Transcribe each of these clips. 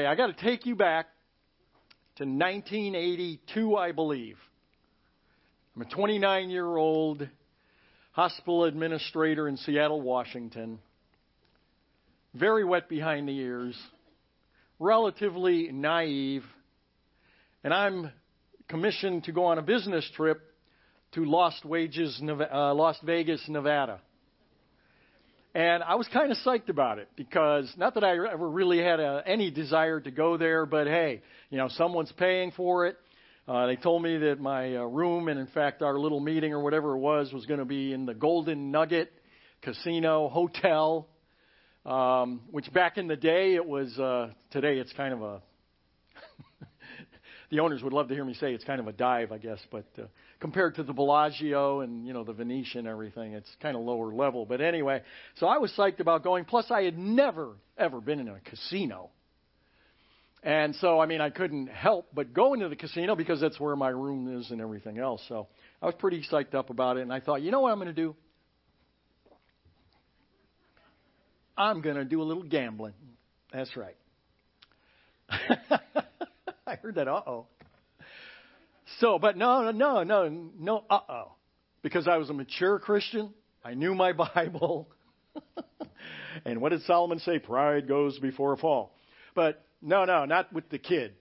Okay, I got to take you back to 1982, I believe. I'm a 29 year old hospital administrator in Seattle, Washington. Very wet behind the ears, relatively naive, and I'm commissioned to go on a business trip to Lost Wages, uh, Las Vegas, Nevada. And I was kind of psyched about it because not that I ever really had a, any desire to go there, but hey, you know, someone's paying for it. Uh, they told me that my uh, room and in fact our little meeting or whatever it was was going to be in the Golden Nugget Casino Hotel, um, which back in the day it was. Uh, today it's kind of a the owners would love to hear me say it's kind of a dive, I guess, but uh, compared to the Bellagio and you know the Venetian and everything, it's kind of lower level. But anyway, so I was psyched about going. Plus, I had never ever been in a casino, and so I mean I couldn't help but go into the casino because that's where my room is and everything else. So I was pretty psyched up about it, and I thought, you know what I'm going to do? I'm going to do a little gambling. That's right. I heard that uh oh. So, but no, no, no, no, uh oh. Because I was a mature Christian, I knew my Bible. and what did Solomon say? Pride goes before a fall. But no, no, not with the kid.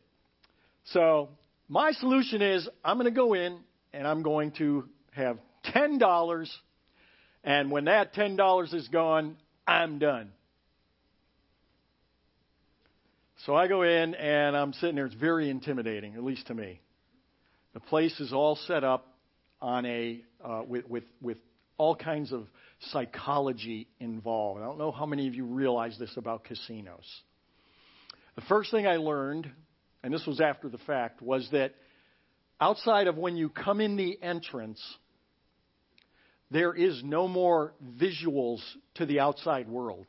So, my solution is I'm going to go in and I'm going to have $10. And when that $10 is gone, I'm done. So I go in and I'm sitting there. It's very intimidating, at least to me. The place is all set up on a uh, with, with with all kinds of psychology involved. I don't know how many of you realize this about casinos. The first thing I learned, and this was after the fact, was that outside of when you come in the entrance, there is no more visuals to the outside world.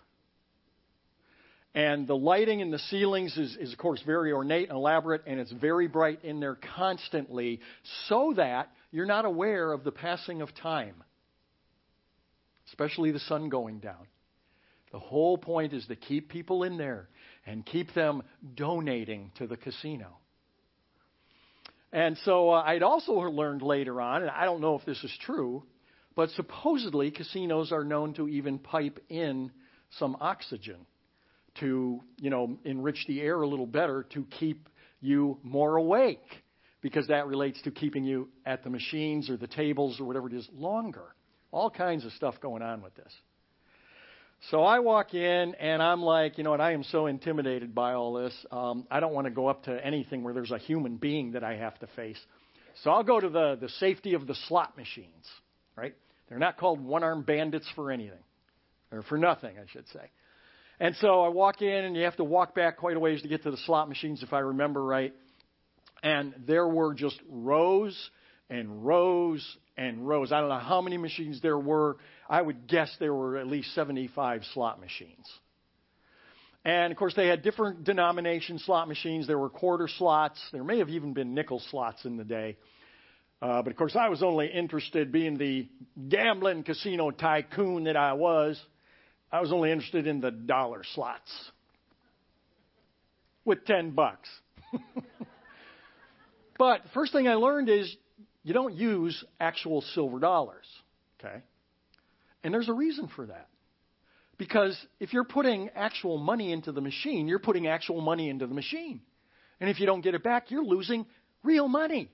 And the lighting in the ceilings is, is, of course, very ornate and elaborate, and it's very bright in there constantly so that you're not aware of the passing of time, especially the sun going down. The whole point is to keep people in there and keep them donating to the casino. And so uh, I'd also learned later on, and I don't know if this is true, but supposedly casinos are known to even pipe in some oxygen to, you know, enrich the air a little better to keep you more awake because that relates to keeping you at the machines or the tables or whatever it is longer. All kinds of stuff going on with this. So I walk in and I'm like, you know what, I am so intimidated by all this. Um, I don't want to go up to anything where there's a human being that I have to face. So I'll go to the, the safety of the slot machines, right? They're not called one armed bandits for anything, or for nothing, I should say. And so I walk in, and you have to walk back quite a ways to get to the slot machines, if I remember right. And there were just rows and rows and rows. I don't know how many machines there were. I would guess there were at least 75 slot machines. And of course, they had different denomination slot machines. There were quarter slots. There may have even been nickel slots in the day. Uh, but of course, I was only interested, being the gambling casino tycoon that I was, I was only interested in the dollar slots with 10 bucks. but first thing I learned is you don't use actual silver dollars, okay? And there's a reason for that. Because if you're putting actual money into the machine, you're putting actual money into the machine. And if you don't get it back, you're losing real money.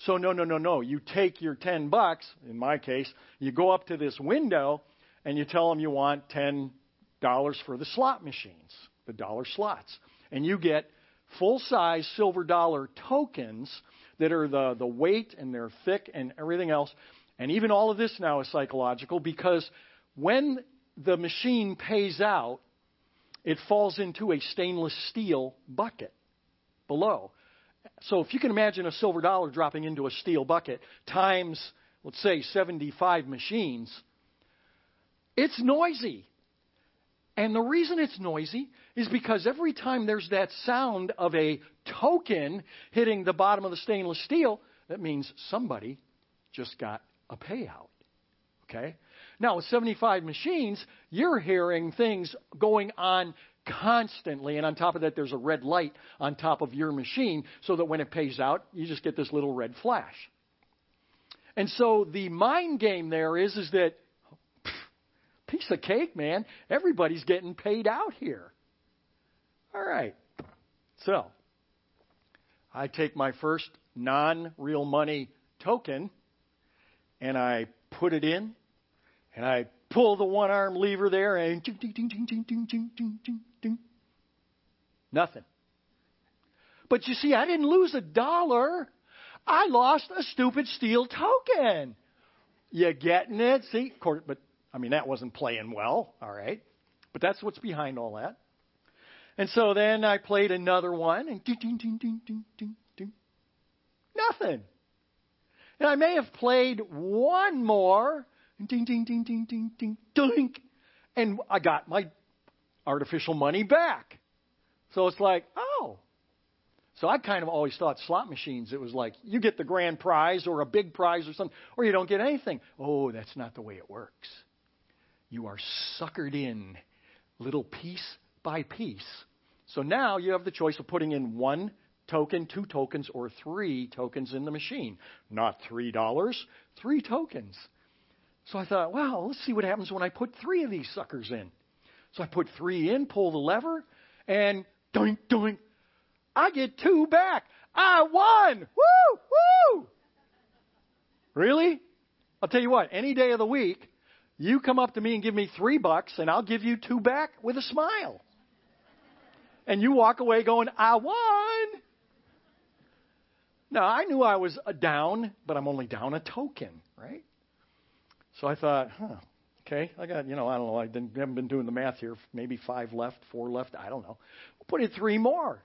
So no, no, no, no. You take your 10 bucks, in my case, you go up to this window and you tell them you want $10 for the slot machines, the dollar slots. And you get full size silver dollar tokens that are the, the weight and they're thick and everything else. And even all of this now is psychological because when the machine pays out, it falls into a stainless steel bucket below. So if you can imagine a silver dollar dropping into a steel bucket times, let's say, 75 machines, it's noisy. And the reason it's noisy is because every time there's that sound of a token hitting the bottom of the stainless steel, that means somebody just got a payout. Okay? Now, with 75 machines, you're hearing things going on constantly. And on top of that, there's a red light on top of your machine so that when it pays out, you just get this little red flash. And so the mind game there is, is that piece of cake, man. Everybody's getting paid out here. All right. So I take my first non real money token and I put it in and I pull the one arm lever there and ding, ding, ding, ding, ding, ding, ding, ding, ding, ding. Nothing. But you see, I didn't lose a dollar. I lost a stupid steel token. You getting it? See, but I mean that wasn't playing well. All right, but that's what's behind all that. And so then I played another one and ding, ding, ding, ding, ding, ding, ding. Nothing. And I may have played one more ding, ding, ding, ding, ding, ding, ding. And I got my artificial money back. So it's like, oh. So I kind of always thought slot machines, it was like you get the grand prize or a big prize or something, or you don't get anything. Oh, that's not the way it works. You are suckered in little piece by piece. So now you have the choice of putting in one token, two tokens, or three tokens in the machine. Not $3, three tokens. So I thought, well, let's see what happens when I put three of these suckers in. So I put three in, pull the lever, and doink, doink, I get two back. I won! Woo! Woo! Really? I'll tell you what, any day of the week, you come up to me and give me three bucks, and I'll give you two back with a smile. And you walk away going, I won! Now, I knew I was down, but I'm only down a token, right? So I thought, huh, okay, I got, you know, I don't know, I didn't, haven't been doing the math here. Maybe five left, four left, I don't know. We'll put in three more.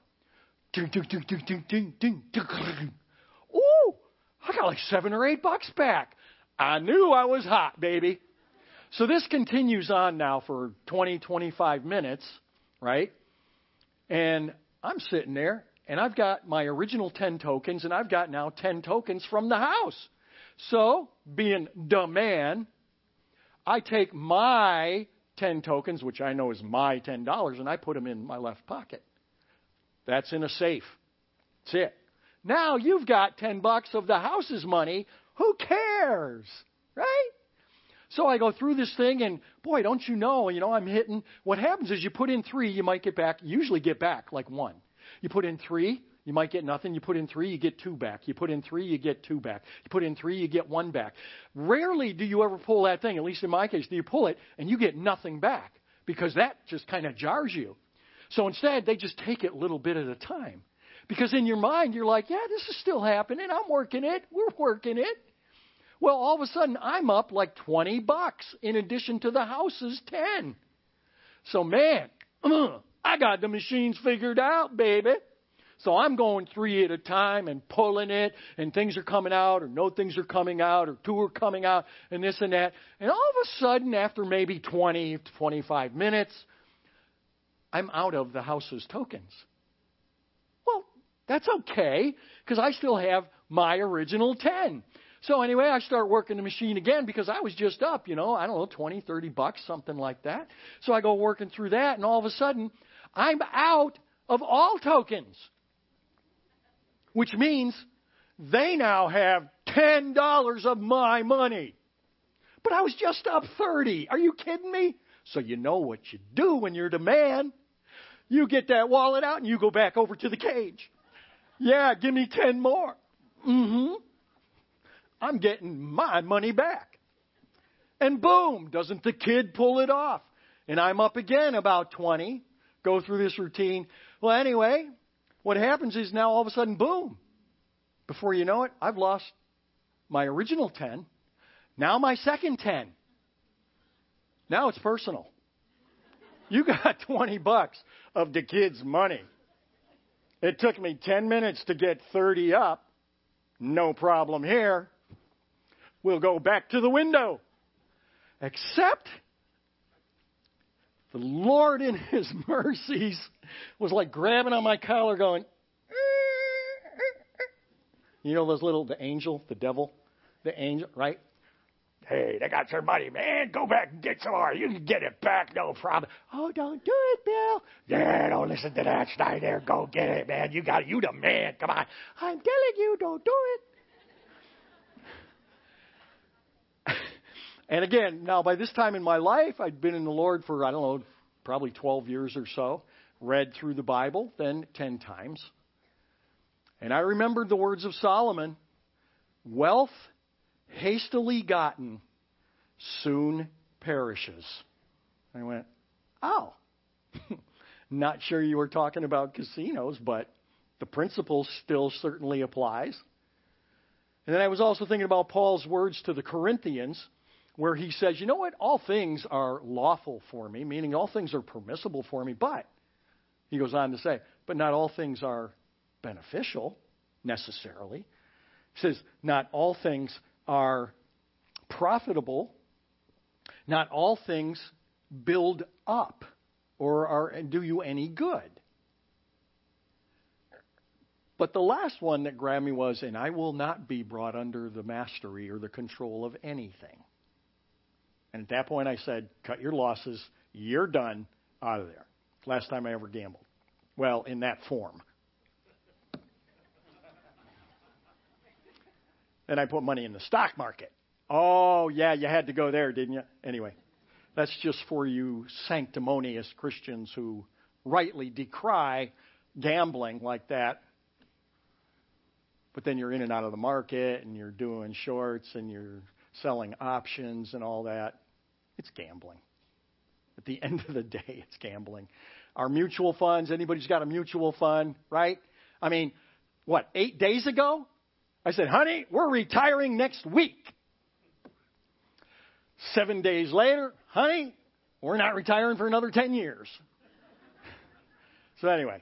Ding, ding, ding, ding, ding, ding, ding, ding. Ooh, I got like seven or eight bucks back. I knew I was hot, baby. So this continues on now for 20, 25 minutes, right? And I'm sitting there, and I've got my original 10 tokens, and I've got now 10 tokens from the house. So, being the man, I take my 10 tokens, which I know is my $10, and I put them in my left pocket. That's in a safe. That's it. Now you've got 10 bucks of the house's money. Who cares? Right? So I go through this thing, and boy, don't you know, you know, I'm hitting. What happens is you put in three, you might get back, usually get back like one. You put in three, you might get nothing. You put in three, you get two back. You put in three, you get two back. You put in three, you get one back. Rarely do you ever pull that thing, at least in my case, do you pull it and you get nothing back because that just kind of jars you. So instead, they just take it a little bit at a time. Because in your mind, you're like, yeah, this is still happening. I'm working it. We're working it. Well, all of a sudden, I'm up like 20 bucks in addition to the house's 10. So, man, I got the machines figured out, baby. So I'm going three at a time and pulling it, and things are coming out, or no things are coming out, or two are coming out, and this and that. And all of a sudden, after maybe 20, to 25 minutes, I'm out of the house's tokens. Well, that's okay, because I still have my original 10. So anyway, I start working the machine again because I was just up, you know, I don't know, 20, 30 bucks, something like that. So I go working through that, and all of a sudden, I'm out of all tokens which means they now have $10 of my money. But I was just up 30. Are you kidding me? So you know what you do when you're the man. You get that wallet out and you go back over to the cage. Yeah, give me 10 more. Mm-hmm. I'm getting my money back. And boom, doesn't the kid pull it off? And I'm up again about 20. Go through this routine. Well, anyway, what happens is now all of a sudden, boom. Before you know it, I've lost my original 10. Now my second 10. Now it's personal. You got 20 bucks of the kid's money. It took me 10 minutes to get 30 up. No problem here. We'll go back to the window. Except the Lord, in His mercies, was like grabbing on my collar, going, you know those little, the angel, the devil, the angel, right? Hey, they got your money, man. Go back and get some more. You can get it back, no problem. Oh, don't do it, Bill. Yeah, don't listen to that Schneider. Go get it, man. You got it. You the man. Come on. I'm telling you, don't do it. And again, now by this time in my life, I'd been in the Lord for, I don't know, probably 12 years or so. Read through the Bible, then 10 times. And I remembered the words of Solomon Wealth hastily gotten soon perishes. I went, oh, not sure you were talking about casinos, but the principle still certainly applies. And then I was also thinking about Paul's words to the Corinthians, where he says, You know what? All things are lawful for me, meaning all things are permissible for me, but, he goes on to say, but not all things are beneficial necessarily. He says, Not all things are profitable. Not all things build up or are, do you any good. But the last one that me was, and I will not be brought under the mastery or the control of anything. And at that point, I said, cut your losses. You're done. Out of there. Last time I ever gambled. Well, in that form. Then I put money in the stock market. Oh, yeah, you had to go there, didn't you? Anyway, that's just for you sanctimonious Christians who rightly decry gambling like that. But then you're in and out of the market and you're doing shorts and you're selling options and all that. It's gambling. At the end of the day, it's gambling. Our mutual funds, anybody's got a mutual fund, right? I mean, what, eight days ago? I said, honey, we're retiring next week. Seven days later, honey, we're not retiring for another 10 years. so, anyway,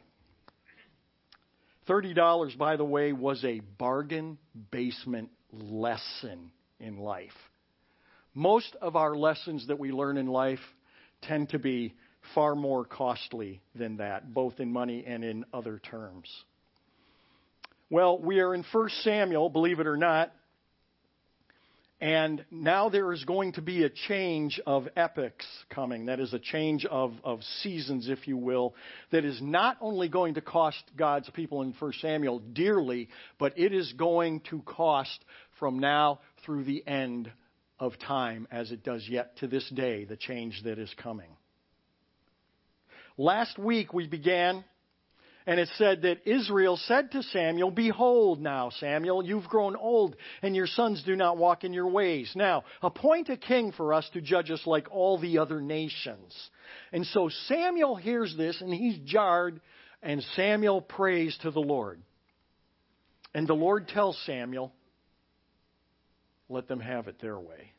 $30, by the way, was a bargain basement lesson in life. Most of our lessons that we learn in life tend to be far more costly than that, both in money and in other terms. Well, we are in 1 Samuel, believe it or not. And now there is going to be a change of epochs coming. That is a change of, of seasons, if you will, that is not only going to cost God's people in 1 Samuel dearly, but it is going to cost from now through the end of time, as it does yet to this day, the change that is coming. Last week we began and it said that Israel said to Samuel, Behold now, Samuel, you've grown old, and your sons do not walk in your ways. Now, appoint a king for us to judge us like all the other nations. And so Samuel hears this, and he's jarred, and Samuel prays to the Lord. And the Lord tells Samuel, Let them have it their way.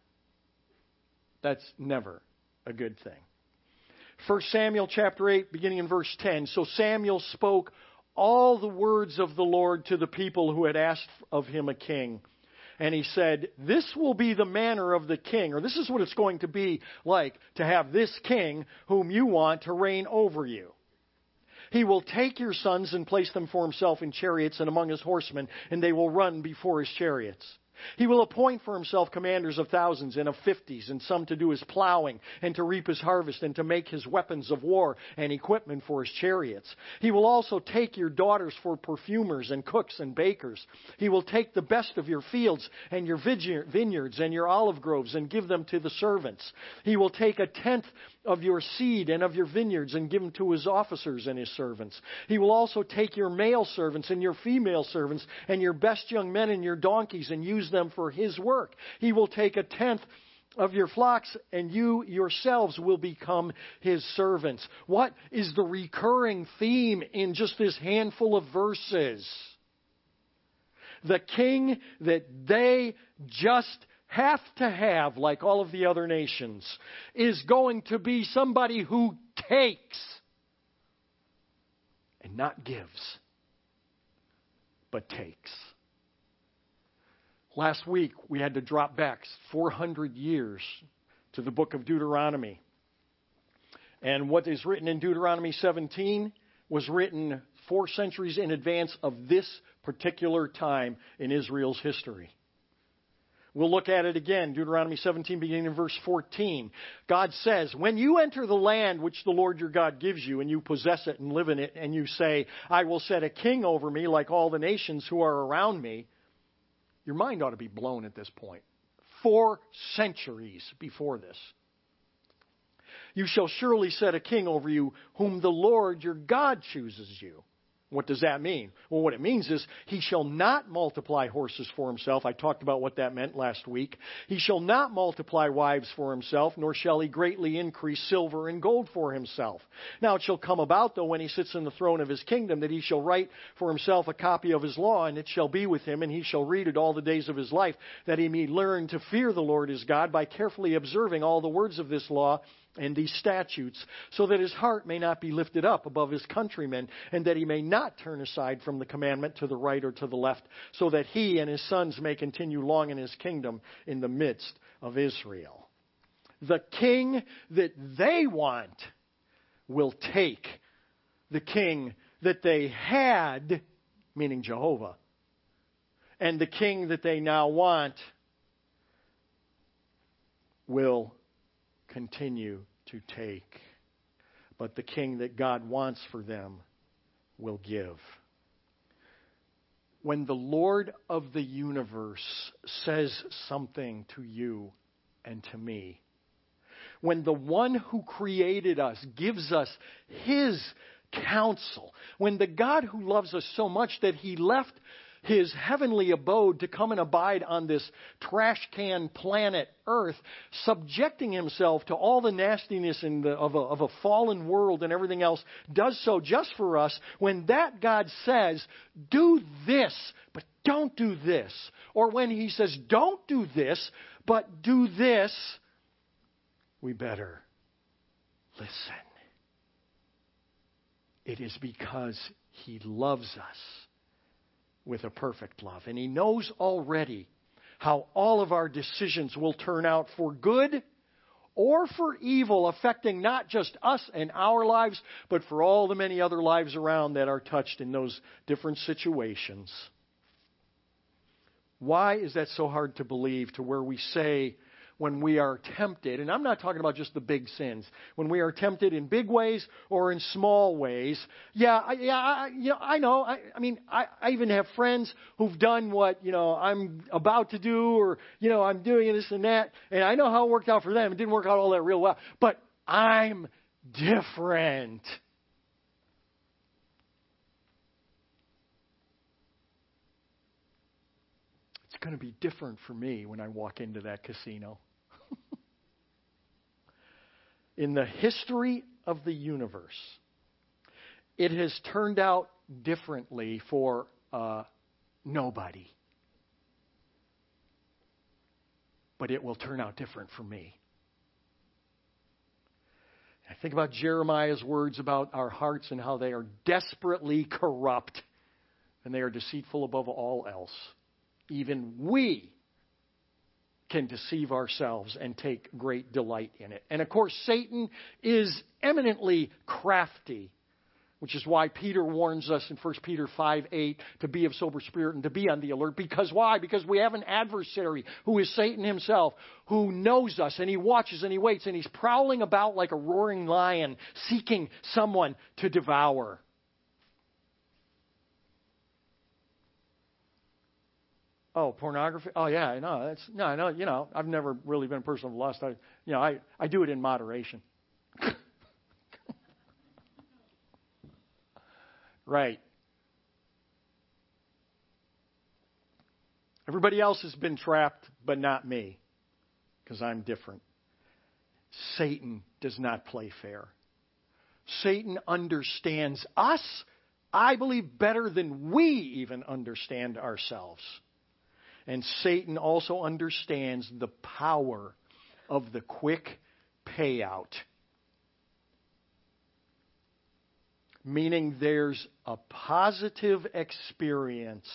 That's never a good thing. 1 Samuel chapter 8, beginning in verse 10. So Samuel spoke all the words of the Lord to the people who had asked of him a king. And he said, This will be the manner of the king, or this is what it's going to be like to have this king whom you want to reign over you. He will take your sons and place them for himself in chariots and among his horsemen, and they will run before his chariots. He will appoint for himself commanders of thousands and of fifties, and some to do his plowing, and to reap his harvest, and to make his weapons of war and equipment for his chariots. He will also take your daughters for perfumers and cooks and bakers. He will take the best of your fields and your vineyards and your olive groves and give them to the servants. He will take a tenth of your seed and of your vineyards and give them to his officers and his servants. He will also take your male servants and your female servants and your best young men and your donkeys and use them for his work. He will take a tenth of your flocks, and you yourselves will become his servants. What is the recurring theme in just this handful of verses? The king that they just have to have, like all of the other nations, is going to be somebody who takes and not gives, but takes. Last week, we had to drop back 400 years to the book of Deuteronomy. And what is written in Deuteronomy 17 was written four centuries in advance of this particular time in Israel's history. We'll look at it again, Deuteronomy 17, beginning in verse 14. God says, When you enter the land which the Lord your God gives you, and you possess it and live in it, and you say, I will set a king over me like all the nations who are around me, your mind ought to be blown at this point. Four centuries before this. You shall surely set a king over you, whom the Lord your God chooses you. What does that mean? Well, what it means is he shall not multiply horses for himself. I talked about what that meant last week. He shall not multiply wives for himself, nor shall he greatly increase silver and gold for himself. Now it shall come about, though, when he sits in the throne of his kingdom, that he shall write for himself a copy of his law, and it shall be with him, and he shall read it all the days of his life, that he may learn to fear the Lord his God by carefully observing all the words of this law and these statutes, so that his heart may not be lifted up above his countrymen, and that he may not turn aside from the commandment to the right or to the left, so that he and his sons may continue long in his kingdom in the midst of Israel. The king that they want will take the king that they had, meaning Jehovah, and the king that they now want will continue to take. But the king that God wants for them will give. When the Lord of the universe says something to you and to me, when the one who created us gives us his counsel, when the God who loves us so much that he left his heavenly abode to come and abide on this trash can planet Earth, subjecting himself to all the nastiness the, of, a, of a fallen world and everything else, does so just for us, when that God says, do this, but don't do this, or when he says, don't do this, but do this, we better listen. It is because he loves us with a perfect love. And He knows already how all of our decisions will turn out for good or for evil, affecting not just us and our lives, but for all the many other lives around that are touched in those different situations. Why is that so hard to believe to where we say, when we are tempted, and I'm not talking about just the big sins, when we are tempted in big ways or in small ways. Yeah, I, yeah, I, you know, I know. I, I mean, I, I even have friends who've done what you know I'm about to do, or you know I'm doing this and that, and I know how it worked out for them. It didn't work out all that real well, but I'm different. It's going to be different for me when I walk into that casino in the history of the universe, it has turned out differently for uh, nobody. But it will turn out different for me. I think about Jeremiah's words about our hearts and how they are desperately corrupt and they are deceitful above all else. Even we can deceive ourselves and take great delight in it. And of course, Satan is eminently crafty, which is why Peter warns us in 1 Peter 5 8 to be of sober spirit and to be on the alert. Because why? Because we have an adversary who is Satan himself, who knows us and he watches and he waits and he's prowling about like a roaring lion, seeking someone to devour. Oh, pornography? Oh, yeah, no, that's no, I know. You know, I've never really been a person of lust. I, you know, I I do it in moderation. right. Everybody else has been trapped, but not me, because I'm different. Satan does not play fair. Satan understands us, I believe, better than we even understand ourselves. And Satan also understands the power of the quick payout. Meaning there's a positive experience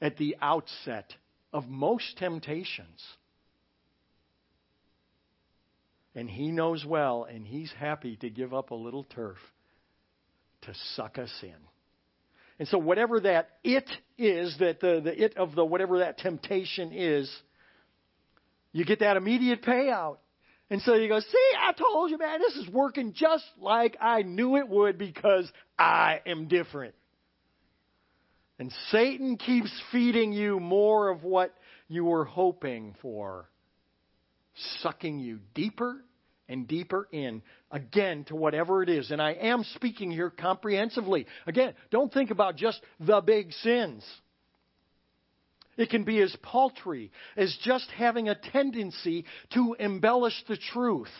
at the outset of most temptations. And he knows well, and he's happy to give up a little turf to suck us in. And so, whatever that it is, that the, the it of the whatever that temptation is, you get that immediate payout. And so you go, see, I told you, man, this is working just like I knew it would because I am different. And Satan keeps feeding you more of what you were hoping for, sucking you deeper and deeper in, again, to whatever it is. And I am speaking here comprehensively. Again, don't think about just the big sins. It can be as paltry as just having a tendency to embellish the truth.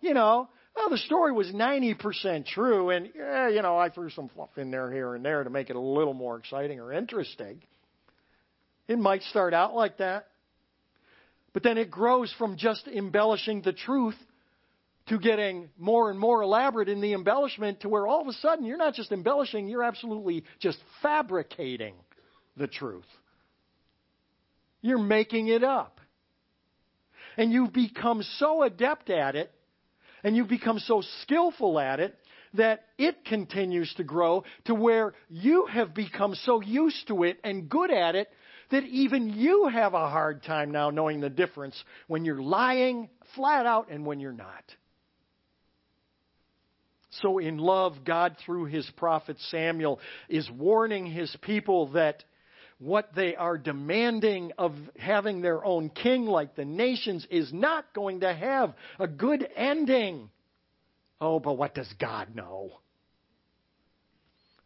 You know, well, the story was 90% true, and, yeah, you know, I threw some fluff in there here and there to make it a little more exciting or interesting. It might start out like that. But then it grows from just embellishing the truth to getting more and more elaborate in the embellishment to where all of a sudden you're not just embellishing, you're absolutely just fabricating the truth. You're making it up. And you've become so adept at it, and you've become so skillful at it, that it continues to grow to where you have become so used to it and good at it that even you have a hard time now knowing the difference when you're lying flat out and when you're not. So, in love, God, through his prophet Samuel, is warning his people that what they are demanding of having their own king like the nations is not going to have a good ending. Oh, but what does God know?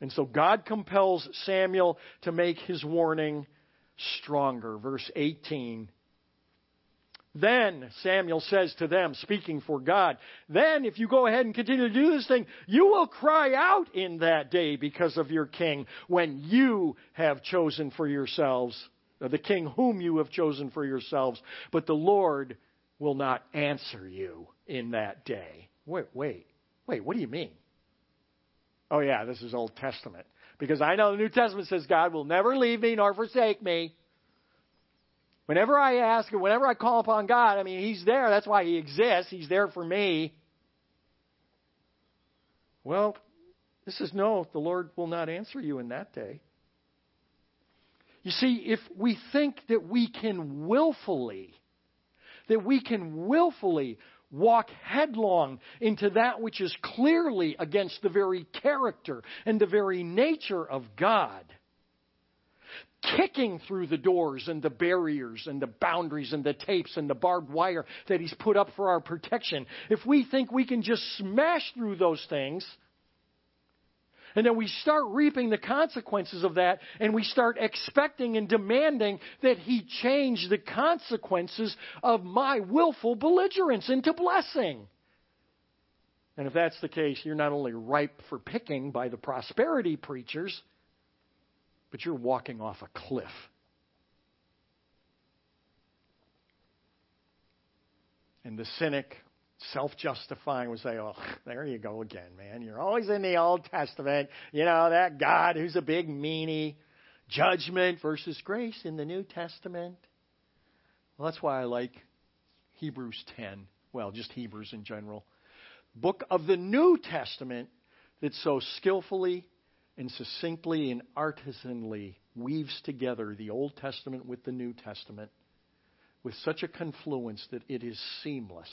And so God compels Samuel to make his warning stronger. Verse 18 then Samuel says to them, speaking for God, then if you go ahead and continue to do this thing, you will cry out in that day because of your king when you have chosen for yourselves, uh, the king whom you have chosen for yourselves. But the Lord will not answer you in that day. Wait, wait, wait, what do you mean? Oh, yeah, this is Old Testament. Because I know the New Testament says God will never leave me nor forsake me. Whenever I ask or whenever I call upon God, I mean, He's there. That's why He exists. He's there for me. Well, this is no, the Lord will not answer you in that day. You see, if we think that we can willfully, that we can willfully walk headlong into that which is clearly against the very character and the very nature of God, kicking through the doors and the barriers and the boundaries and the tapes and the barbed wire that He's put up for our protection, if we think we can just smash through those things, and then we start reaping the consequences of that, and we start expecting and demanding that He change the consequences of my willful belligerence into blessing. And if that's the case, you're not only ripe for picking by the prosperity preachers, but you're walking off a cliff. And the cynic, self justifying, would say, Oh, there you go again, man. You're always in the Old Testament. You know, that God who's a big meanie. Judgment versus grace in the New Testament. Well, that's why I like Hebrews 10. Well, just Hebrews in general. Book of the New Testament that so skillfully and succinctly and artisanally weaves together the Old Testament with the New Testament with such a confluence that it is seamless.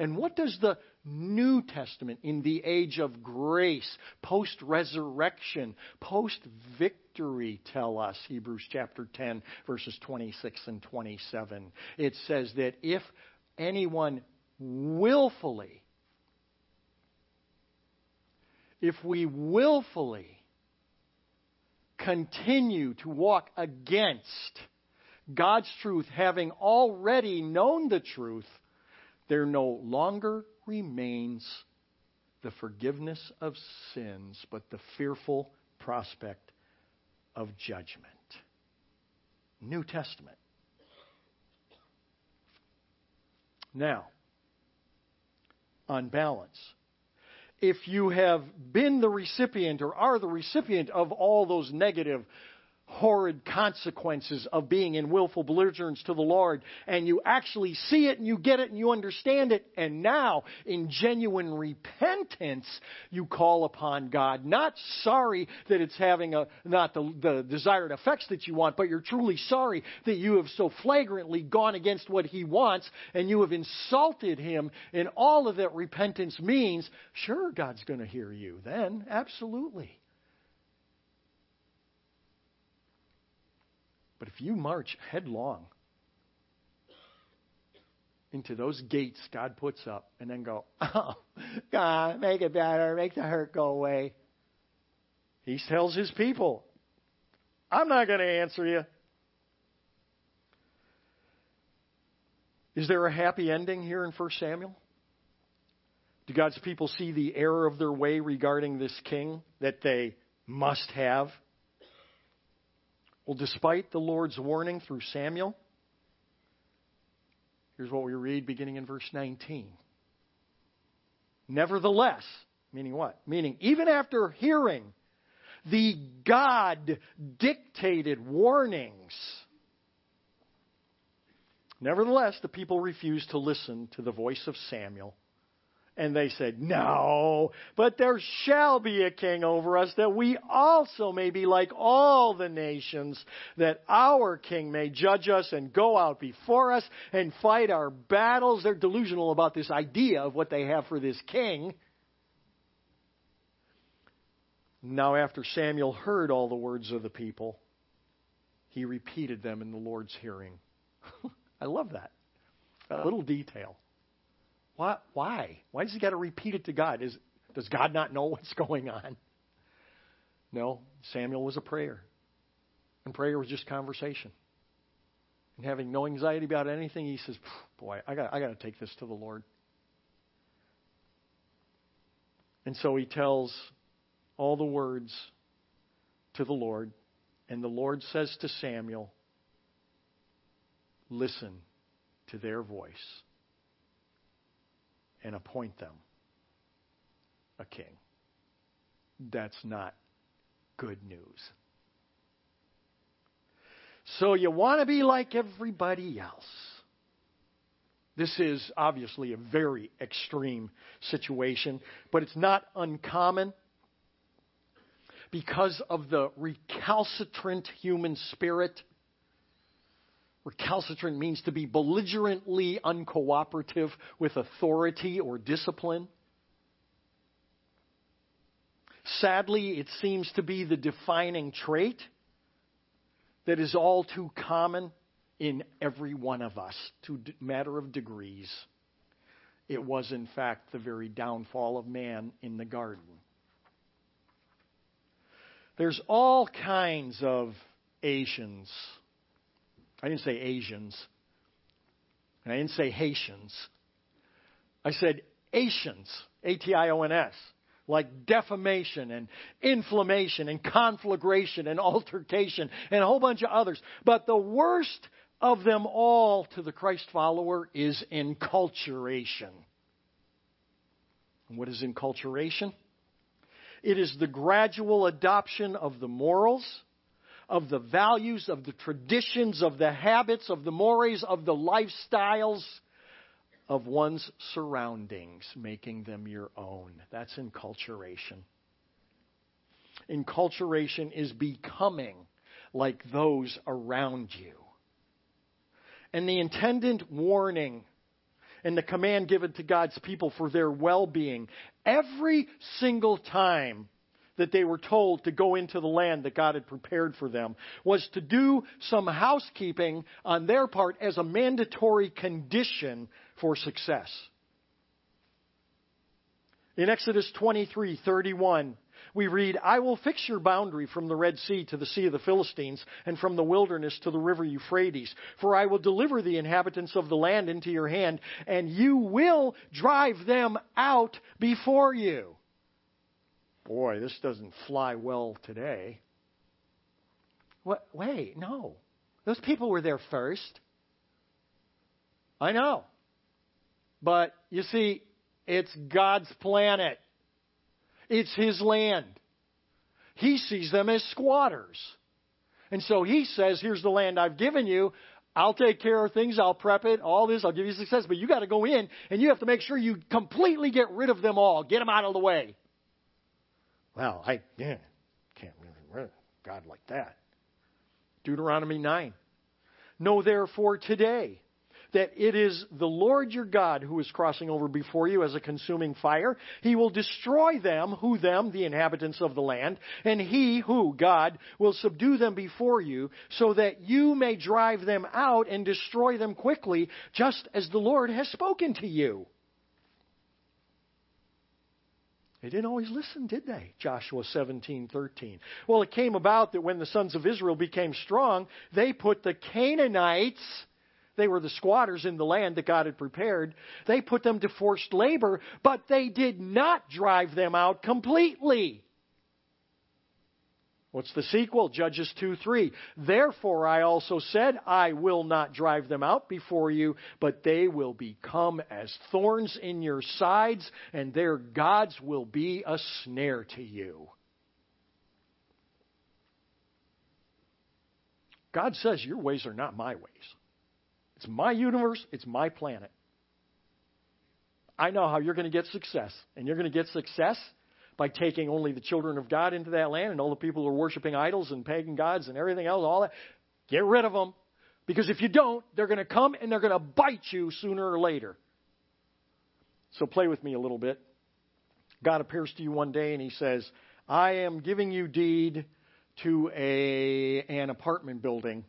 And what does the New Testament in the age of grace, post resurrection, post victory tell us? Hebrews chapter 10, verses 26 and 27. It says that if anyone willfully if we willfully continue to walk against God's truth, having already known the truth, there no longer remains the forgiveness of sins, but the fearful prospect of judgment. New Testament. Now, on balance, if you have been the recipient or are the recipient of all those negative, horrid consequences of being in willful belligerence to the Lord, and you actually see it and you get it and you understand it, and now in genuine repentance you call upon God, not sorry that it's having a not the, the desired effects that you want, but you're truly sorry that you have so flagrantly gone against what He wants and you have insulted Him, and all of that repentance means, sure, God's going to hear you then, absolutely. But if you march headlong into those gates God puts up and then go, oh, God, make it better, make the hurt go away. He tells his people, I'm not going to answer you. Is there a happy ending here in 1 Samuel? Do God's people see the error of their way regarding this king that they must have? Well, despite the Lord's warning through Samuel, here's what we read beginning in verse 19. Nevertheless, meaning what? Meaning, even after hearing the God dictated warnings, nevertheless, the people refused to listen to the voice of Samuel and they said, No, but there shall be a king over us, that we also may be like all the nations, that our king may judge us and go out before us and fight our battles. They're delusional about this idea of what they have for this king. Now, after Samuel heard all the words of the people, he repeated them in the Lord's hearing. I love that. A little detail. Why? Why? Why does he got to repeat it to God? Is, does God not know what's going on? No, Samuel was a prayer. And prayer was just conversation. And having no anxiety about anything, he says, Boy, I got, I got to take this to the Lord. And so he tells all the words to the Lord. And the Lord says to Samuel, Listen to their voice and appoint them a king. That's not good news. So you want to be like everybody else. This is obviously a very extreme situation, but it's not uncommon because of the recalcitrant human spirit Recalcitrant means to be belligerently uncooperative with authority or discipline. Sadly, it seems to be the defining trait that is all too common in every one of us, to a matter of degrees. It was, in fact, the very downfall of man in the garden. There's all kinds of Asians I didn't say Asians. And I didn't say Haitians. I said Asians, A T I O N S, like defamation and inflammation and conflagration and altercation and a whole bunch of others. But the worst of them all to the Christ follower is enculturation. And what is enculturation? It is the gradual adoption of the morals of the values, of the traditions, of the habits, of the mores, of the lifestyles of one's surroundings, making them your own. That's enculturation. Enculturation is becoming like those around you. And the intended warning and the command given to God's people for their well being every single time that they were told to go into the land that God had prepared for them was to do some housekeeping on their part as a mandatory condition for success. In Exodus 23:31, we read, I will fix your boundary from the Red Sea to the Sea of the Philistines, and from the wilderness to the river Euphrates. For I will deliver the inhabitants of the land into your hand, and you will drive them out before you boy, this doesn't fly well today. What? Wait, no. Those people were there first. I know. But you see, it's God's planet. It's His land. He sees them as squatters. And so he says, Here's the land I've given you. I'll take care of things. I'll prep it, all this. I'll give you success. But you got to go in and you have to make sure you completely get rid of them all. Get them out of the way. Well, I yeah, can't really read God like that. Deuteronomy 9. Know therefore today that it is the Lord your God who is crossing over before you as a consuming fire. He will destroy them, who them, the inhabitants of the land, and he, who, God, will subdue them before you, so that you may drive them out and destroy them quickly, just as the Lord has spoken to you. They didn't always listen, did they? Joshua 17:13. Well, it came about that when the sons of Israel became strong, they put the Canaanites they were the squatters in the land that God had prepared. They put them to forced labor, but they did not drive them out completely. What's the sequel? Judges 2 3. Therefore, I also said, I will not drive them out before you, but they will become as thorns in your sides, and their gods will be a snare to you. God says, Your ways are not my ways. It's my universe, it's my planet. I know how you're going to get success. And you're going to get success by taking only the children of God into that land and all the people who are worshiping idols and pagan gods and everything else, all that. Get rid of them. Because if you don't, they're going to come and they're going to bite you sooner or later. So play with me a little bit. God appears to you one day and he says, I am giving you deed to a, an apartment building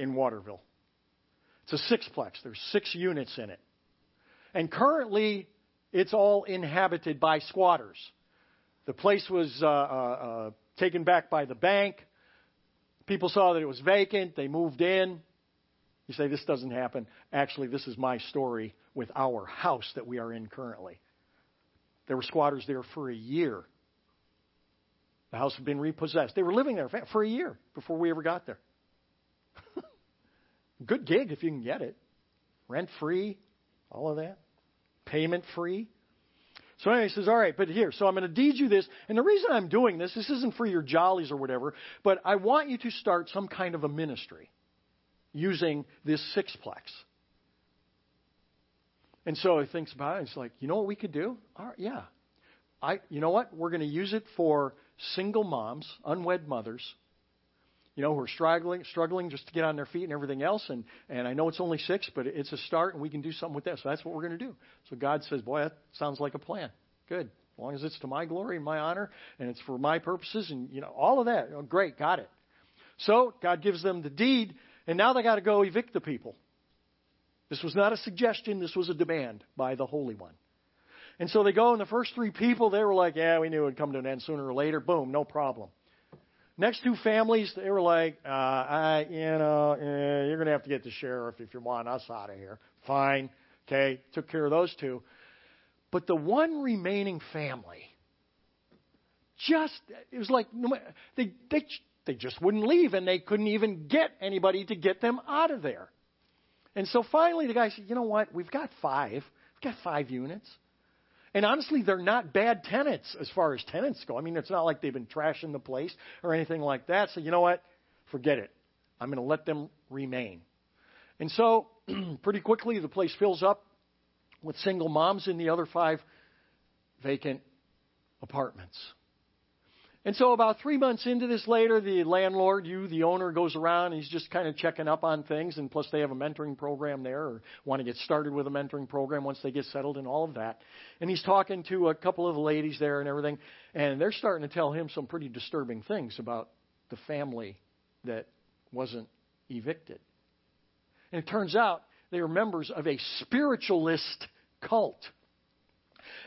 in Waterville. It's a sixplex. There's six units in it. And currently, it's all inhabited by squatters. The place was uh, uh, uh, taken back by the bank. People saw that it was vacant. They moved in. You say, this doesn't happen. Actually, this is my story with our house that we are in currently. There were squatters there for a year. The house had been repossessed. They were living there for a year before we ever got there. Good gig if you can get it. Rent free, all of that. Payment free. So anyway, he says, all right, but here, so I'm going to deed you this. And the reason I'm doing this, this isn't for your jollies or whatever, but I want you to start some kind of a ministry using this sixplex. And so he thinks about it. He's like, you know what we could do? All right, yeah. I, you know what? We're going to use it for single moms, unwed mothers, you know, who are struggling, struggling just to get on their feet and everything else. And, and I know it's only six, but it's a start, and we can do something with that. So that's what we're going to do. So God says, boy, that sounds like a plan. Good. As long as it's to my glory and my honor, and it's for my purposes, and you know, all of that. Oh, great, got it. So God gives them the deed, and now they got to go evict the people. This was not a suggestion. This was a demand by the Holy One. And so they go, and the first three people, they were like, yeah, we knew it would come to an end sooner or later. Boom, no problem. Next two families, they were like, uh, I, you know, eh, you're going to have to get the sheriff if you want us out of here. Fine. Okay. Took care of those two. But the one remaining family, just, it was like, they, they, they just wouldn't leave and they couldn't even get anybody to get them out of there. And so finally the guy said, you know what? We've got five. We've got five units. And honestly, they're not bad tenants as far as tenants go. I mean, it's not like they've been trashing the place or anything like that. So, you know what? Forget it. I'm going to let them remain. And so, pretty quickly, the place fills up with single moms in the other five vacant apartments. And so, about three months into this later, the landlord, you, the owner, goes around. He's just kind of checking up on things. And plus, they have a mentoring program there or want to get started with a mentoring program once they get settled and all of that. And he's talking to a couple of ladies there and everything. And they're starting to tell him some pretty disturbing things about the family that wasn't evicted. And it turns out they are members of a spiritualist cult.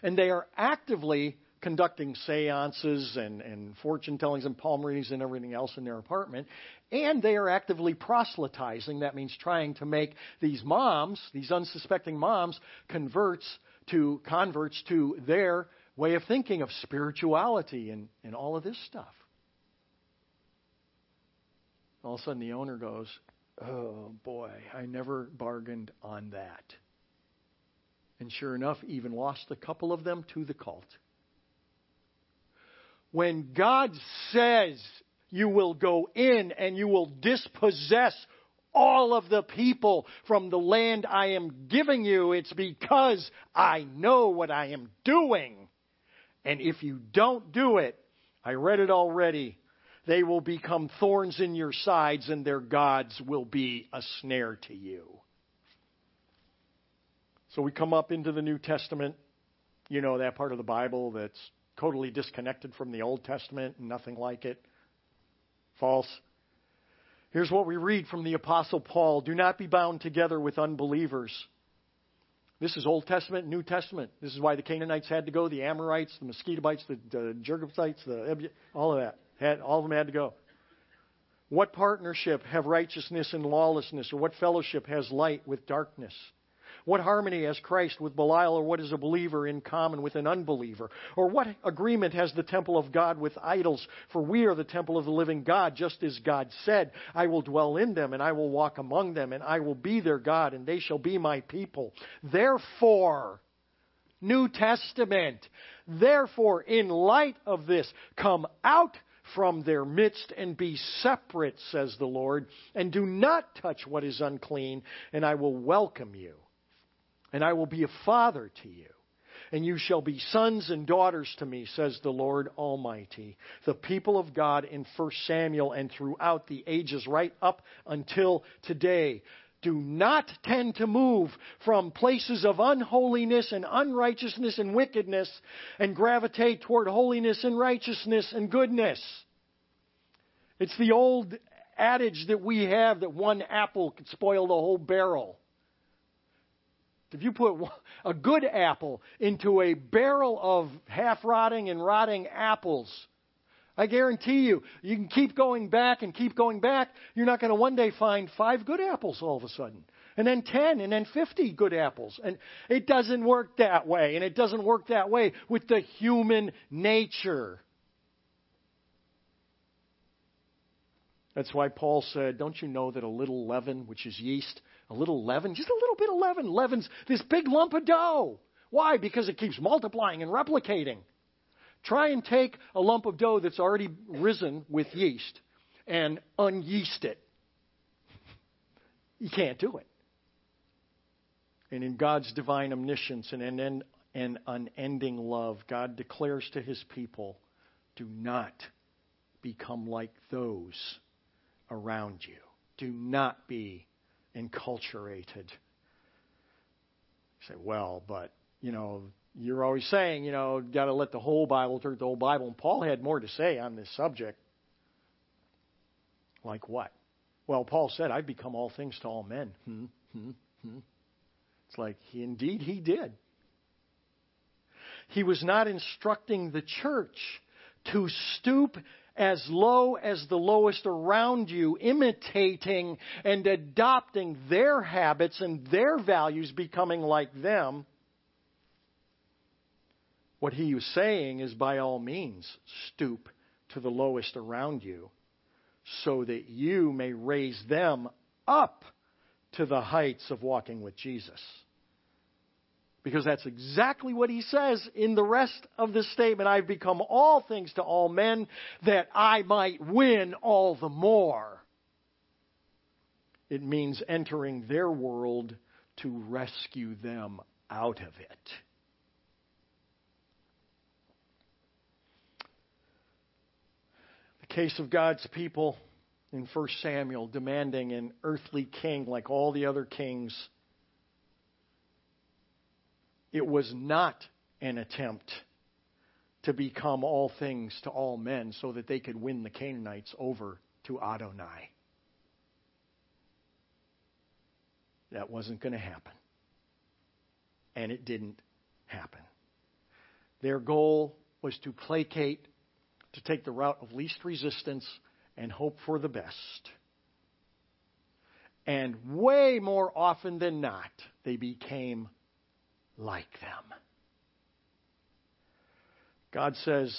And they are actively conducting seances and, and fortune tellings and palm readings and everything else in their apartment. And they are actively proselytizing. That means trying to make these moms, these unsuspecting moms, converts to converts to their way of thinking of spirituality and, and all of this stuff. All of a sudden the owner goes, Oh boy, I never bargained on that. And sure enough, even lost a couple of them to the cult when God says you will go in and you will dispossess all of the people from the land I am giving you. It's because I know what I am doing. And if you don't do it, I read it already, they will become thorns in your sides and their gods will be a snare to you. So we come up into the New Testament, you know, that part of the Bible that's totally disconnected from the Old Testament and nothing like it. False. Here's what we read from the Apostle Paul Do not be bound together with unbelievers. This is Old Testament, New Testament. This is why the Canaanites had to go, the Amorites, the Mosquitobites, the, the the all of that. Had, all of them had to go. What partnership have righteousness and lawlessness, or what fellowship has light with darkness? What harmony has Christ with Belial, or what is a believer in common with an unbeliever? Or what agreement has the temple of God with idols? For we are the temple of the living God, just as God said, I will dwell in them, and I will walk among them, and I will be their God, and they shall be my people. Therefore, New Testament, therefore, in light of this, come out from their midst and be separate, says the Lord, and do not touch what is unclean, and I will welcome you and I will be a father to you. And you shall be sons and daughters to me, says the Lord Almighty. The people of God in 1 Samuel and throughout the ages, right up until today, do not tend to move from places of unholiness and unrighteousness and wickedness and gravitate toward holiness and righteousness and goodness. It's the old adage that we have that one apple could spoil the whole barrel. If you put a good apple into a barrel of half rotting and rotting apples, I guarantee you, you can keep going back and keep going back. You're not going to one day find five good apples all of a sudden. And then 10 and then 50 good apples. And it doesn't work that way. And it doesn't work that way with the human nature. That's why Paul said, Don't you know that a little leaven, which is yeast, a little leaven, just a little bit of leaven, leavens this big lump of dough. Why? Because it keeps multiplying and replicating. Try and take a lump of dough that's already risen with yeast and unyeast it. You can't do it. And in God's divine omniscience and an, an unending love, God declares to his people do not become like those around you. Do not be enculturated. You say, well, but, you know, you're always saying, you know, got to let the whole Bible turn the whole Bible. And Paul had more to say on this subject. Like what? Well, Paul said, I've become all things to all men. Hmm, hmm, hmm. It's like, he, indeed, he did. He was not instructing the church to stoop as low as the lowest around you, imitating and adopting their habits and their values, becoming like them. What he was saying is by all means, stoop to the lowest around you so that you may raise them up to the heights of walking with Jesus. Because that's exactly what he says in the rest of this statement. I've become all things to all men that I might win all the more. It means entering their world to rescue them out of it. The case of God's people in 1 Samuel demanding an earthly king like all the other kings it was not an attempt to become all things to all men so that they could win the Canaanites over to Adonai. That wasn't going to happen. And it didn't happen. Their goal was to placate, to take the route of least resistance and hope for the best. And way more often than not, they became like them. God says,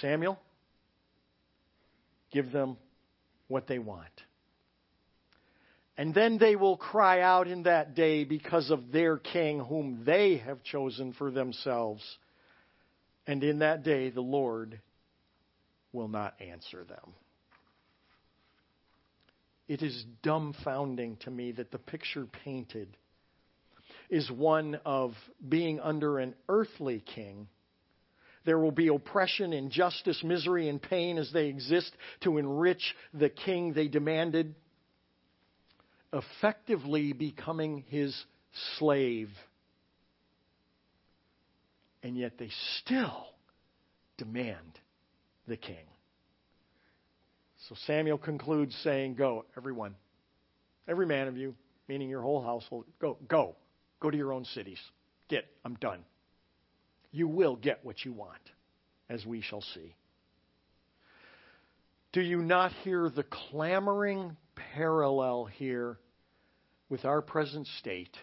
Samuel, give them what they want. And then they will cry out in that day because of their king whom they have chosen for themselves. And in that day, the Lord will not answer them. it is dumbfounding to me that the picture painted is one of being under an earthly king. There will be oppression, injustice, misery, and pain as they exist to enrich the king they demanded, effectively becoming his slave. And yet they still demand the king. So Samuel concludes saying, Go, everyone, every man of you, meaning your whole household, go, go, go to your own cities. Get, I'm done. You will get what you want, as we shall see. Do you not hear the clamoring parallel here with our present state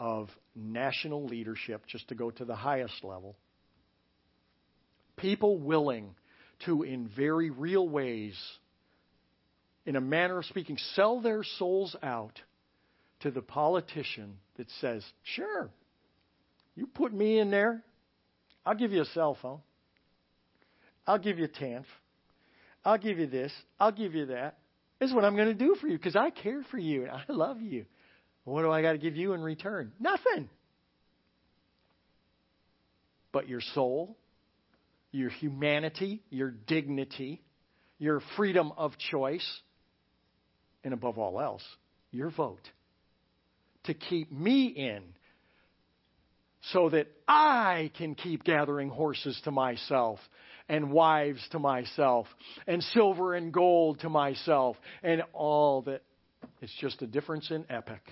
of national leadership, just to go to the highest level? People willing to, in very real ways, in a manner of speaking, sell their souls out to the politician that says, Sure, you put me in there, I'll give you a cell phone, I'll give you a TANF, I'll give you this, I'll give you that. This is what I'm going to do for you because I care for you and I love you. What do I got to give you in return? Nothing. But your soul, your humanity, your dignity, your freedom of choice, and above all else, your vote to keep me in so that I can keep gathering horses to myself and wives to myself and silver and gold to myself and all that. It's just a difference in epic.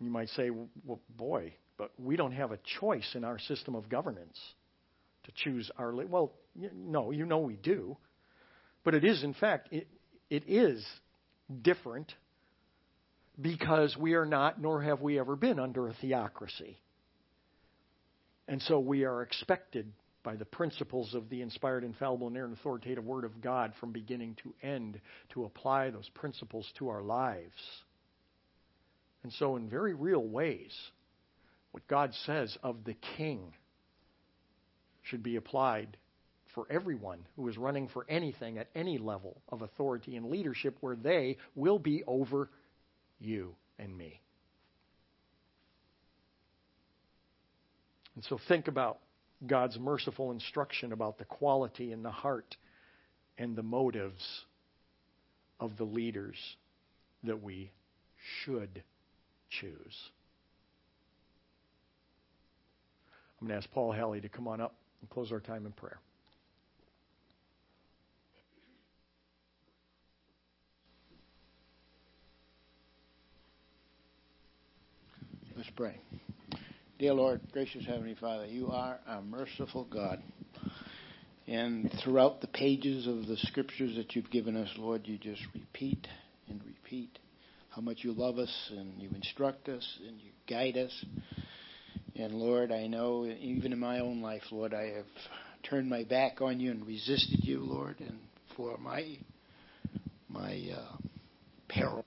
You might say, well, boy, but we don't have a choice in our system of governance to choose our. Well, no, you know we do. But it is, in fact, it, it is different because we are not, nor have we ever been, under a theocracy. And so we are expected by the principles of the inspired, infallible, and authoritative Word of God from beginning to end to apply those principles to our lives. And so, in very real ways, what God says of the king should be applied for everyone who is running for anything at any level of authority and leadership where they will be over you and me. And so think about God's merciful instruction about the quality and the heart and the motives of the leaders that we should choose. I'm going to ask Paul Halley to come on up and close our time in prayer. Let's pray. Dear Lord, gracious Heavenly Father, you are a merciful God. And throughout the pages of the scriptures that you've given us, Lord, you just repeat and repeat how much you love us and you instruct us and you guide us. And Lord, I know even in my own life, Lord, I have turned my back on you and resisted you, Lord, and for my my uh, peril